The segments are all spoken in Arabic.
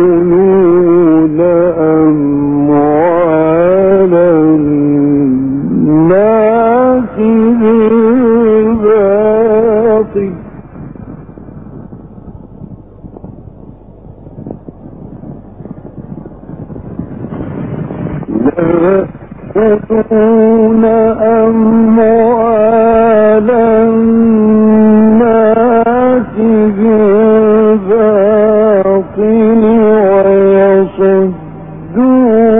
يؤمنون دون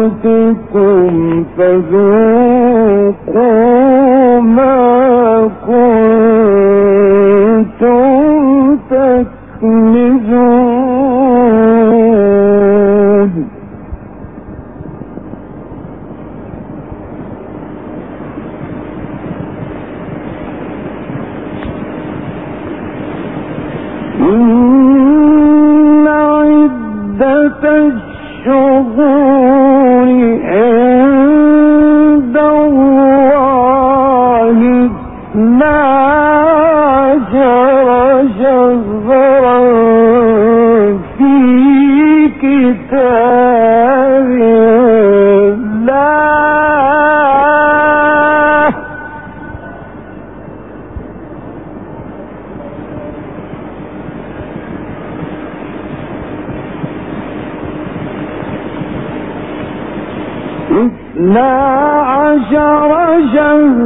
موتكم فذوقوا ما كنتم تكنزون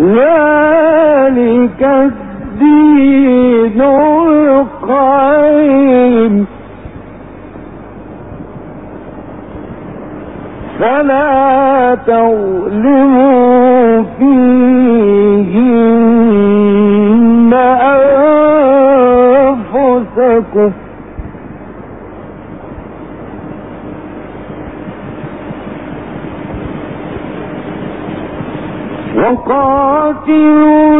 ذلك الدين القيم. فلا تظلموا فيهن أنفسكم. وقاتلوا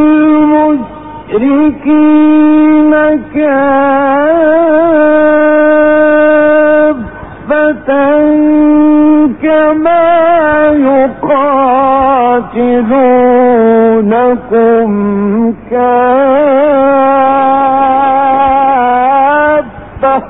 المشركين كافة كما يقاتلونكم كافة.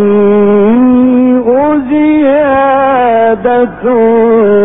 जो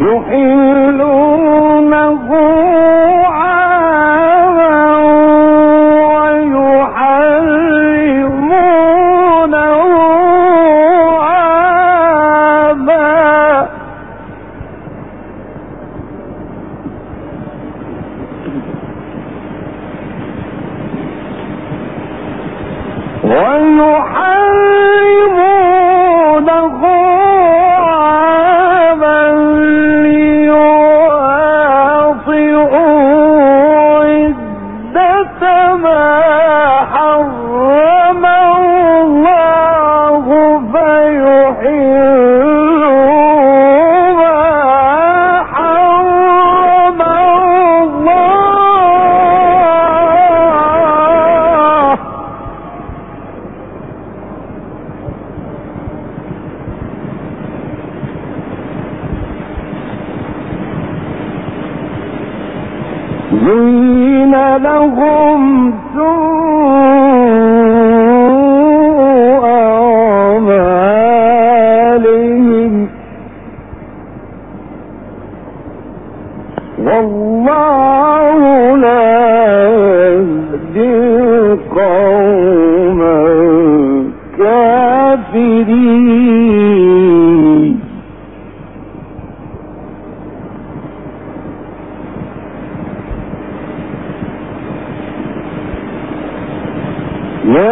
يحلونه لهم سوء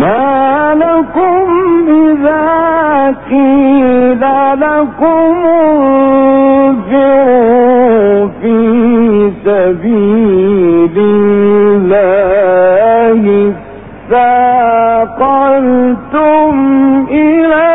ما لكم إذا قيل لكم في سبيل الله إلى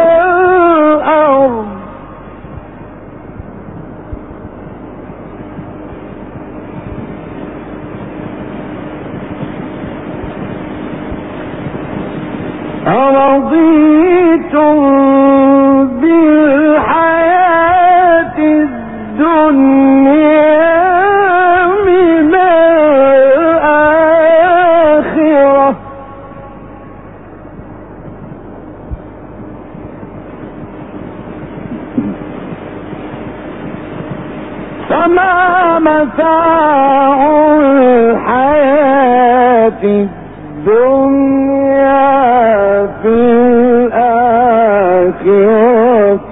أرضيتم بالحياة الدنيا. كافٍ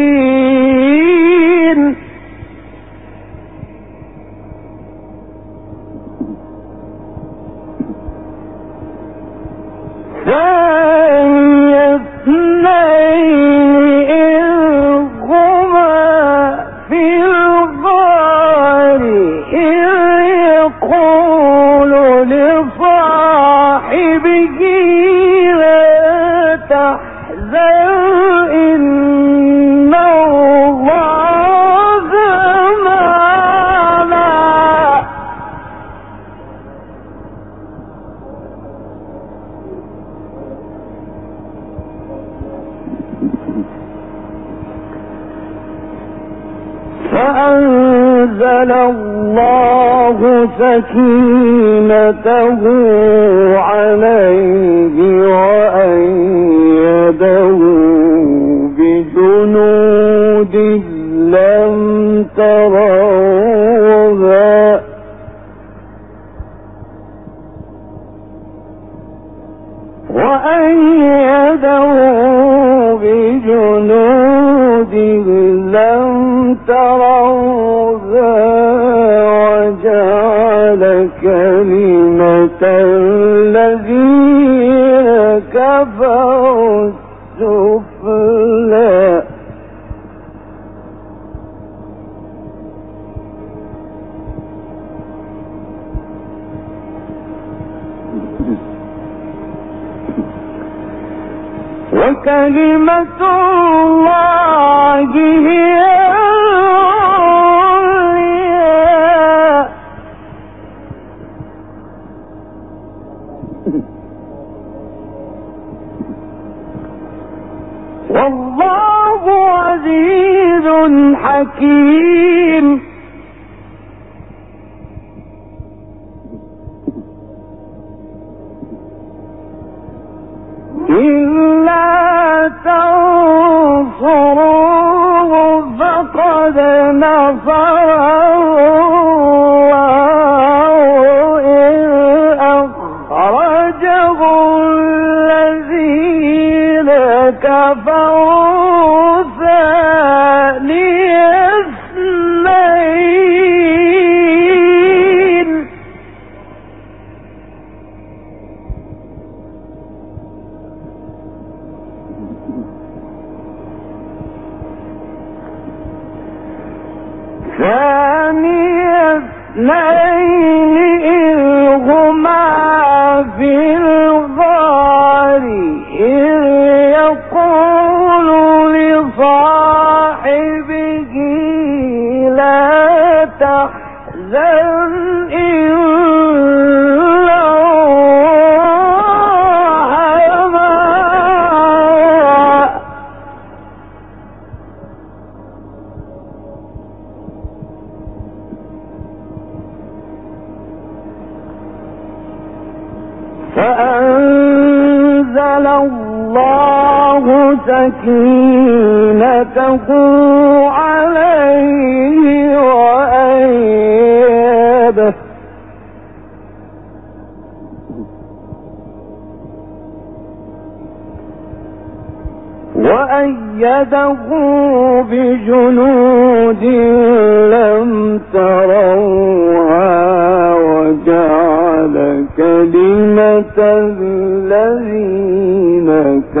أنزل الله سكينته عليه وأيده بجنود لم تروها حكيم إلا تنصروه فقد نصره كفروا تحزن إن الله معنا فأنزل الله سكينته عليه وأيده. وأيده بجنود لم تروها وجعل كلمة الذين كفروا